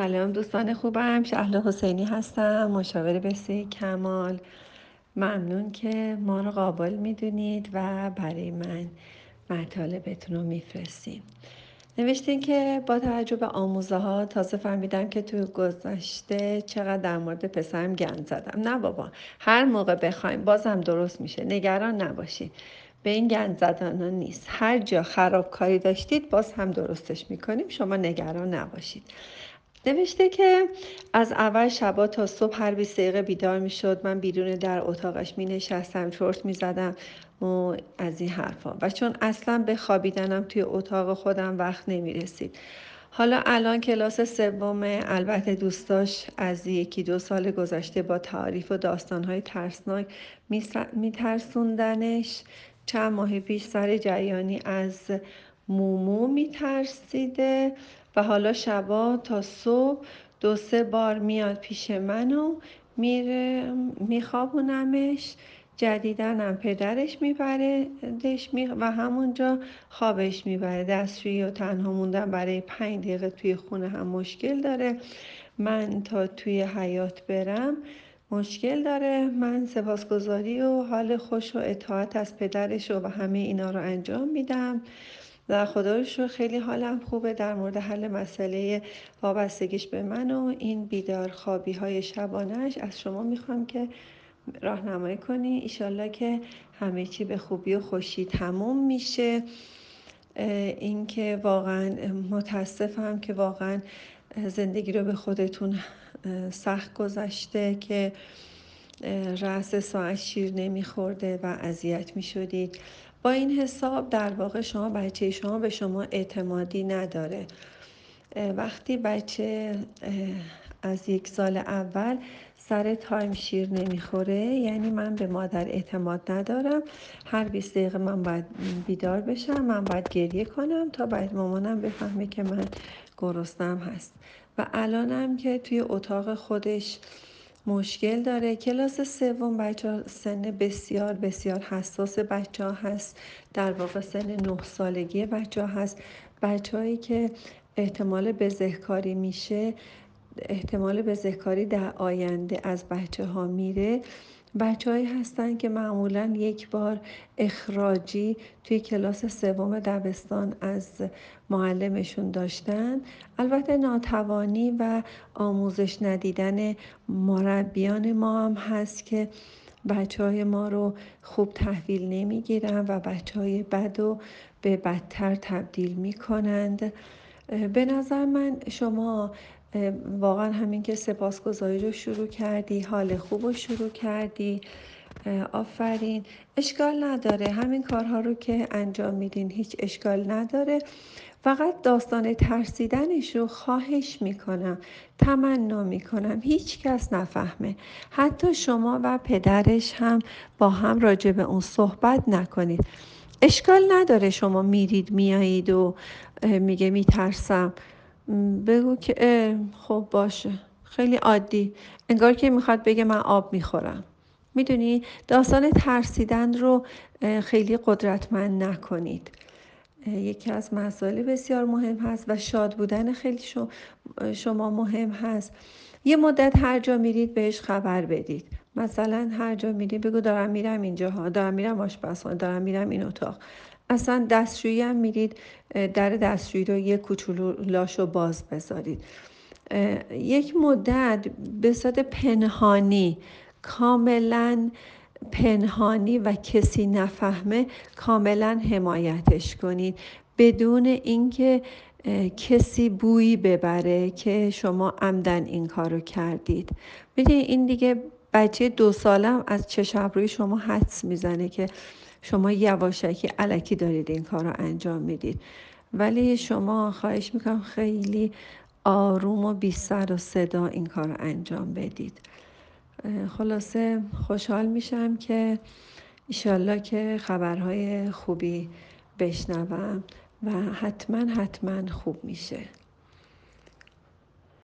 سلام دوستان خوبم. شهلا حسینی هستم مشاور بسیار کمال. ممنون که ما رو قابل می‌دونید و برای من مطالبتون رو میفرستیم نوشتین که با توجه به آموزه ها تازه فهمیدم که تو گذشته چقدر در مورد پسرم گند زدم. نه بابا هر موقع بخوایم بازم درست میشه. نگران نباشید به این گند زدن ها نیست. هر جا خرابکاری داشتید باز هم درستش می‌کنیم. شما نگران نباشید. نوشته که از اول شبا تا صبح هر 20 دقیقه بیدار می شد من بیرون در اتاقش می نشستم چرت می زدم و از این حرفا. و چون اصلا به خوابیدنم توی اتاق خودم وقت نمی رسید حالا الان کلاس سوم البته دوستاش از یکی دو سال گذشته با تعریف و داستانهای ترسناک میترسوندنش. چند ماه پیش سر جریانی از مومو میترسیده. و حالا شبا تا صبح دو سه بار میاد پیش من و میره میخوابونمش جدیدنم پدرش میبردش می و همونجا خوابش می‌بره. دستشویی و تنها موندن برای پنج دقیقه توی خونه هم مشکل داره. من تا توی حیات برم مشکل داره. من سپاسگزاری و حال خوش و اطاعت از پدرش و همه اینا رو انجام میدم. و خدا رو خیلی حالم خوبه در مورد حل مسئله وابستگیش به من و این بیدار خوابی های شبانش از شما می‌خوام که راهنمایی کنی. ایشالله که همه چی به خوبی و خوشی تموم میشه. اینکه واقعا متاسفم که واقعا زندگی رو به خودتون سخت گذشته که رأس ساعت شیر نمیخورده و اذیت می‌شدید. با این حساب در واقع شما بچه شما به شما اعتمادی نداره. وقتی بچه از یک سال اول سر تایم شیر نمی‌خوره یعنی من به مادر اعتماد ندارم. هر 20 دقیقه من باید بیدار بشم من باید گریه کنم تا باید مامانم بفهمه که من گرسنم هست. و الانم که توی اتاق خودش مشکل داره. کلاس سوم بچه سن بسیار بسیار حساس بچه ها هست. در واقع سن نه سالگی بچه ها هست. بچههایی که احتمال بزهکاری میشه احتمال بزهکاری در آینده از بچه ها میره. بچههایی هستن که معمولا یک بار اخراجی توی کلاس سوم دبستان از معلمشون داشتن. البته ناتوانی و آموزش ندیدن مربیان ما هم هست که بچه های ما رو خوب تحویل نمی‌گیرن و بچه های بد رو به بدتر تبدیل می کنند به نظر من شما واقعا همین که سپاسگزاری رو شروع کردی حال خوب رو شروع کردی. آفرین. اشکال نداره. همین کارها رو که انجام میدین هیچ اشکال نداره. فقط داستان ترسیدنش رو خواهش می‌کنم. تمنا می‌کنم. هیچ کس نفهمه. حتی شما و پدرش هم با هم راجع به اون صحبت نکنید. اشکال نداره شما میرید میایید و میگه میترسم. بگو که خب باشه. خیلی عادی. انگار که می‌خواد بگه من آب می‌خورم. می‌دونی؟ داستان ترسیدن رو خیلی قدرتمند نکنید. یکی از مسائل بسیار مهم هست و شاد بودن خیلی شما مهم هست. یه مدت هر جا میرید بهش خبر بدید. مثلا هر جا میرید بگو دارم میرم اینجاها دارم میرم آشپزخانه دارم میرم این اتاق. اصلا دستشویی هم میرید در دستشویی رو یه کوچولو لاشو باز بذارید. یک مدت به صورت پنهانی کاملا پنهانی و کسی نفهمه کاملا حمایتش کنید. بدون اینکه کسی بویی ببره که شما عمدن این کارو کردید. ببینید این دیگه بچه دو سالم از چشم روی شما حدس می‌زنه که شما یواشکی علکی دارید این کار رو انجام می‌دید. ولی شما خواهش می‌کنم خیلی آروم و بی سر و صدا این کار رو انجام بدید. خلاصه خوشحال میشم که ایشالله که خبرهای خوبی بشنوم و حتما حتما خوب میشه.